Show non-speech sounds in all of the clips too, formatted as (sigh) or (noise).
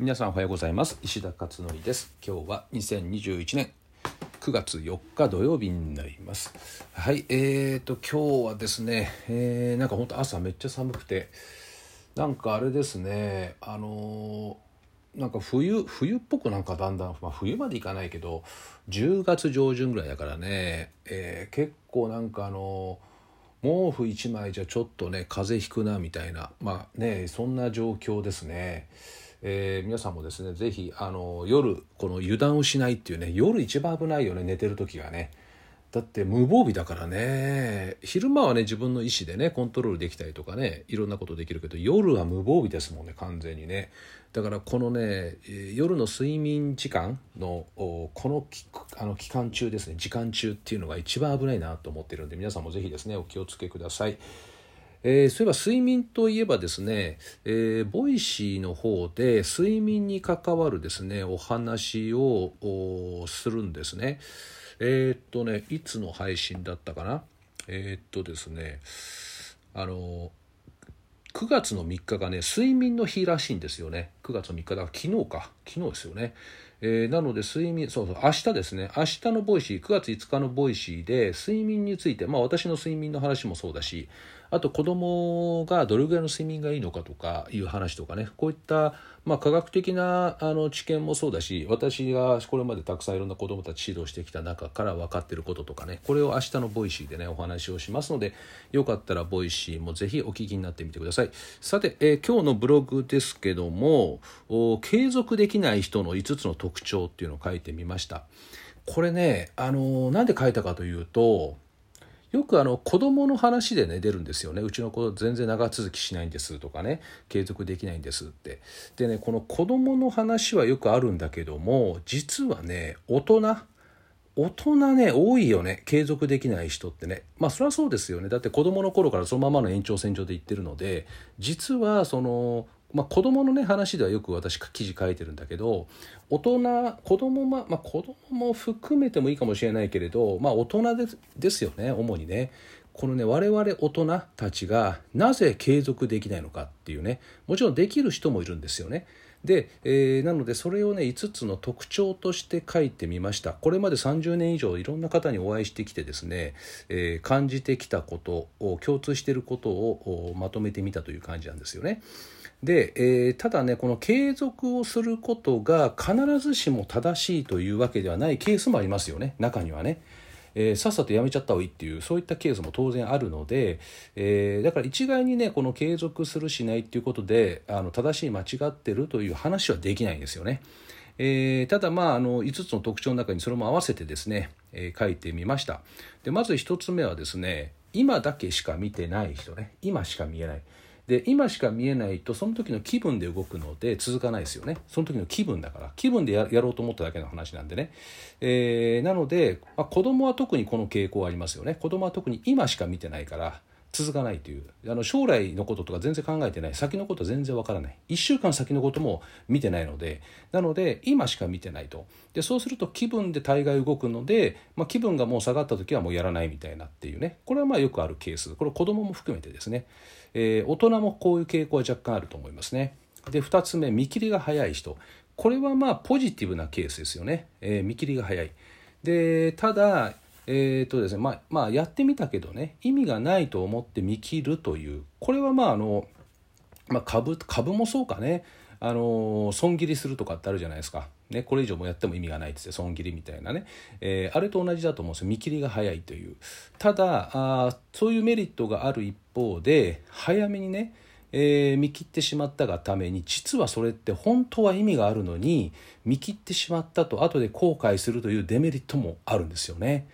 皆さんおはようございます。石田勝則です。今日は2021年9月4日土曜日になります。はいえーと今日はですね、えー、なんか本当朝めっちゃ寒くてなんかあれですねあのー、なんか冬冬っぽくなんかだんだん、まあ、冬までいかないけど10月上旬ぐらいだからね、えー、結構なんかあの毛布1枚じゃちょっとね風邪ひくなみたいなまあねそんな状況ですね。えー、皆さんもですね是非あの夜この油断をしないっていうね夜一番危ないよね寝てる時がね。だって無防備だからね。昼間はね自分の意思でねコントロールできたりとかねいろんなことできるけど夜は無防備ですもんね完全にね。だからこのね夜の睡眠時間のこのあの期間中ですね時間中っていうのが一番危ないなと思ってるんで皆さんも是非ですねお気をつけください。えー、そういえば睡眠といえばですね、えー、 Voicy の方で睡眠に関わるですねお話をするんですね。えー、っとねいつの配信だったかな？えー、っとですねあの9月の3日がね睡眠の日らしいんですよね9月の3日だから昨日か昨日ですよね。えー、なので睡眠そうそう明日ですね。明日の Voicy 9月5日の Voicy で睡眠についてまあ私の睡眠の話もそうだしあと子供がどれぐらいの睡眠がいいのかとかいう話とかね。こういった、まあ、科学的なあの知見もそうだし私がこれまでたくさんいろんな子供たち指導してきた中から分かってることとかね。これを明日の Voicy でねお話をしますのでよかったら Voicy もぜひお聞きになってみてください。さて、えー、今日のブログですけども継続できない人の5つの特徴っていうのを書いてみました。これねあのなんで書いたかというとよくあの子供の話でね出るんですよね。うちの子全然長続きしないんですとかね継続できないんですって。でねこの子供の話はよくあるんだけども実はね大人大人ね多いよね。継続できない人ってね。まあそれはそうですよね。だって子供の頃からそのままの延長線上で言ってるので実はそのまあ、子供のね話ではよく私記事書いてるんだけど大人子供ままあ子供も含めてもいいかもしれないけれど、まあ、大人でですよね主にねこのね我々大人たちがなぜ継続できないのかっていうねもちろんできる人もいるんですよね。で、えー、なのでそれをね5つの特徴として書いてみましたこれまで30年以上いろんな方にお会いしてきてですね、えー、感じてきたことを共通していることをまとめてみたという感じなんですよね。で、えー、ただねこの継続をすることが必ずしも正しいというわけではないケースもありますよね中にはね。えー、さっさとやめちゃった方がいいっていうそういったケースも当然あるので、えー、だから一概にねこの継続するしないっていうことであの正しい間違ってるという話はできないんですよね。えー、ただまああの5つの特徴の中にそれも合わせてですね、えー、書いてみました。でまず1つ目はですね今だけしか見てない人ね。今しか見えない。で今しか見えないとその時の気分で動くので続かないですよね。その時の気分だから。気分でやろうと思っただけの話なんでね、えー、なので、まあ、子供は特にこの傾向ありますよね。子供は特に今しか見てないから続かないという。あの将来のこととか全然考えてない。先のこと全然わからない。1週間先のことも見てないので。なので今しか見てないと。でそうすると気分で大概動くので、まあ、気分がもう下がった時はもうやらないみたいなっていうね。これはまあよくあるケース。これ子供も含めてですね、えー、大人もこういう傾向は若干あると思いますね。で2つ目見切りが早い人。これはまあポジティブなケースですよね、えー、見切りが早い。でただえーとですねまあ、まあ、やってみたけどね意味がないと思って見切るというこれはまああの、まあ、株株もそうかねあの損切りするとかってあるじゃないですか、ね、これ以上もやっても意味がないってって損切りみたいなね、えー、あれと同じだと思うんですよ。見切りが早いという。ただあそういうメリットがある一方で早めにねえー、見切ってしまったがために実はそれって本当は意味があるのに見切ってしまったと後で後悔するというデメリットもあるんですよね。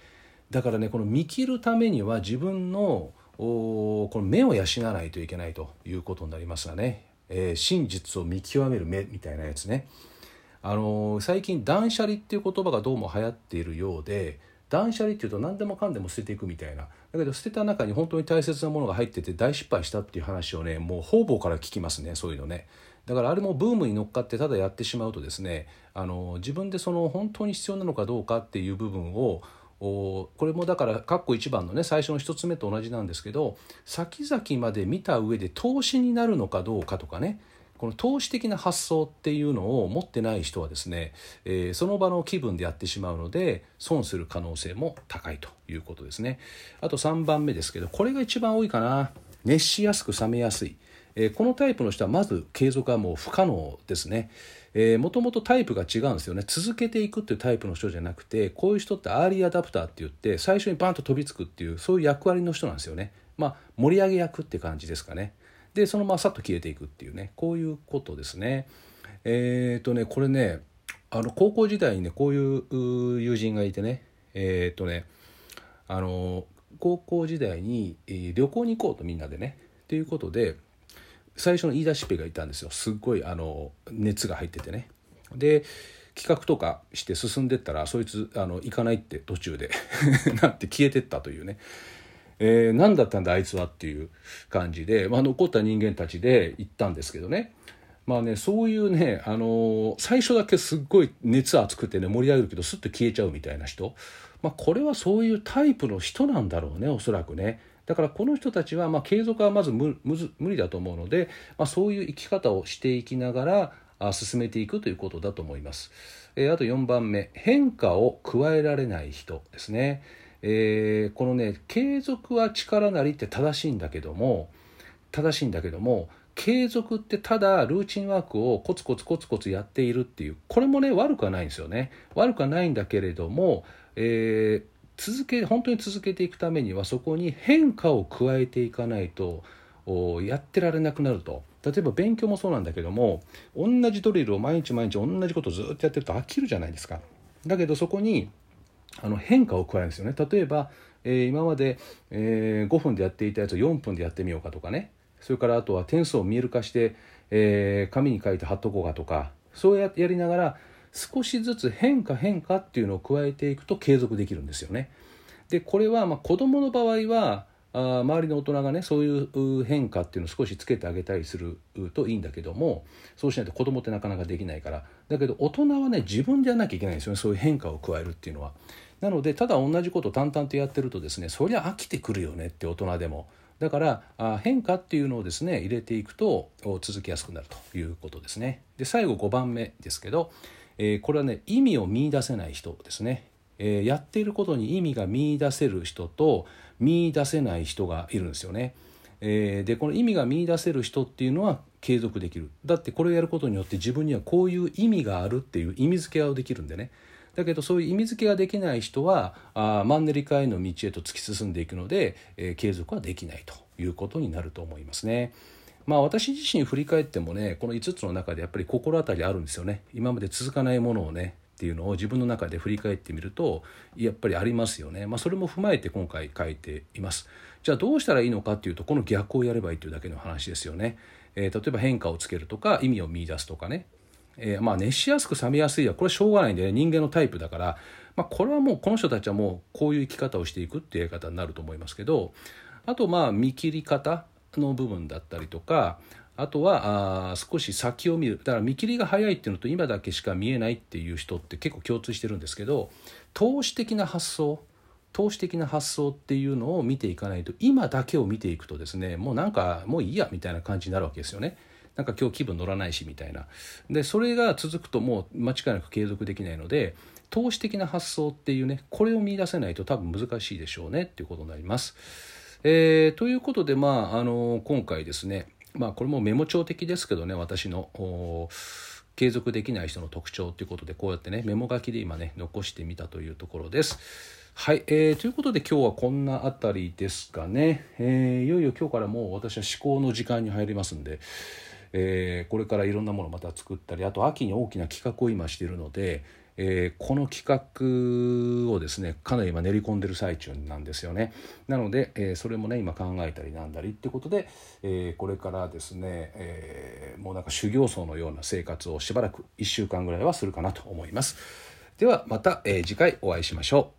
だからねこの見切るためには自分のこの目を養わないといけないということになりますがね、えー、真実を見極める目みたいなやつね。あのー、最近断捨離っていう言葉がどうも流行っているようで断捨離っていうと何でもかんでも捨てていくみたいな。だけど捨てた中に本当に大切なものが入ってて大失敗したっていう話をねもう方々から聞きますねそういうのね。だからあれもブームに乗っかってただやってしまうとですねあの自分でその本当に必要なのかどうかっていう部分をこれもだから括弧1番のね最初の1つ目と同じなんですけど先々まで見た上で投資になるのかどうかとかねこの投資的な発想っていうのを持ってない人はですね、えー、その場の気分でやってしまうので損する可能性も高いということですね。あと3番目ですけどこれが一番多いかな。熱しやすく冷めやすい、えー、このタイプの人はまず継続はもう不可能ですね。もともとタイプが違うんですよね。続けていくっていうタイプの人じゃなくてこういう人ってアーリーアダプターって言って最初にバンと飛びつくっていうそういう役割の人なんですよね。まあ盛り上げ役って感じですかね。でそのままさっと消えていくっていうね。こういうことですね。えっ、とねこれねあの高校時代にねこういう友人がいてね。えっ、とねあの高校時代に、旅行に行こうとみんなでね。ということで最初の言い出しっぺがいたんですよ。すっごいあの熱が入っててね。で企画とかして進んでったらそいつあの行かないって途中で (laughs) なって消えてったというね、えー、何だったんだあいつはっていう感じで、まあ、残った人間たちで行ったんですけどね。まあねそういうね、あのー、最初だけすっごい熱熱くてね盛り上げるけどスッと消えちゃうみたいな人、まあ、これはそういうタイプの人なんだろうねおそらくね。だからこの人たちはま継続はまず無理だと思うので、まあ、そういう生き方をしていきながら進めていくということだと思います。えー、あと4番目変化を加えられない人ですね。えー、このね継続は力なりって正しいんだけども正しいんだけども継続ってただルーチンワークをコツコツコツコツやっているっていうこれもね悪くはないんですよね悪くはないんだけれども、えー続け本当に続けていくためにはそこに変化を加えていかないとやってられなくなると。例えば勉強もそうなんだけども同じドリルを毎日毎日同じことをずっとやってると飽きるじゃないですか。だけどそこにあの変化を加えるんですよね。例えば、えー、今まで、えー、5分でやっていたやつを4分でやってみようかとかね。それからあとは点数を見える化して、えー、紙に書いて貼っとこうかとか。そうややりながら少しずつ変化変化っていうのを加えていくと継続できるんですよね。でこれはまあ子どもの場合はあ周りの大人がねそういう変化っていうのを少しつけてあげたりするといいんだけどもそうしないと子供ってなかなかできないからだけど大人はね自分でやらなきゃいけないんですよねそういう変化を加えるっていうのは。なのでただ同じことを淡々とやってるとですねそりゃ飽きてくるよねって大人でも。だからあ変化っていうのをですね入れていくと続きやすくなるということですね。で最後5番目ですけどえ、これはね意味を見いだせない人ですね、え、やっていることに意味が見いだせる人と見いだせない人がいるんですよね。え、でこの意味が見いだせる人っていうのは継続できるだってこれをやることによって自分にはこういう意味があるっていう意味付けができるんでねだけどそういう意味付けができない人はあマンネリ化への道へと突き進んでいくので、えー、継続はできないということになると思いますね。まあ私自身振り返ってもねこの5つの中でやっぱり心当たりあるんですよね。今まで続かないものをねっていうのを自分の中で振り返ってみるとやっぱりありますよね、まあ、それも踏まえて今回書いています。じゃあどうしたらいいのかっていうとこの逆をやればいいというだけの話ですよね、えー、例えば変化をつけるとか意味を見出すとかね、えー、まあ熱しやすく冷めやすいはこれはしょうがないんで、ね、人間のタイプだから、まあ、これはもうこの人たちはもうこういう生き方をしていくっていうやり方になると思いますけど。あとまあ見切り方。の部分だったりとかあとはあ少し先を見るだから見切りが早いっていうのと今だけしか見えないっていう人って結構共通してるんですけど投資的な発想投資的な発想っていうのを見ていかないと今だけを見ていくとですねもうなんかもういいやみたいな感じになるわけですよね。なんか今日気分乗らないしみたいな。でそれが続くともう間違いなく継続できないので投資的な発想っていうねこれを見出せないと多分難しいでしょうねっていうことになります。えー、ということでまああの今回ですねまあこれもメモ帳的ですけどね私の継続できない人の特徴ということでこうやってねメモ書きで今ね残してみたというところです。はい、えー、ということで今日はこんなあたりですかね、えー、いよいよ今日からもう私は思考の時間に入りますんで、えー、これからいろんなものまた作ったりあと秋に大きな企画を今しているので、えー、この企画をですねかなり今練り込んでる最中なんですよね。なので、えー、それもね今考えたりなんだりってことで、えー、これからですね、えもうなんか修行僧のような生活をしばらく1週間ぐらいはするかなと思います。ではまた、え次回お会いしましょう。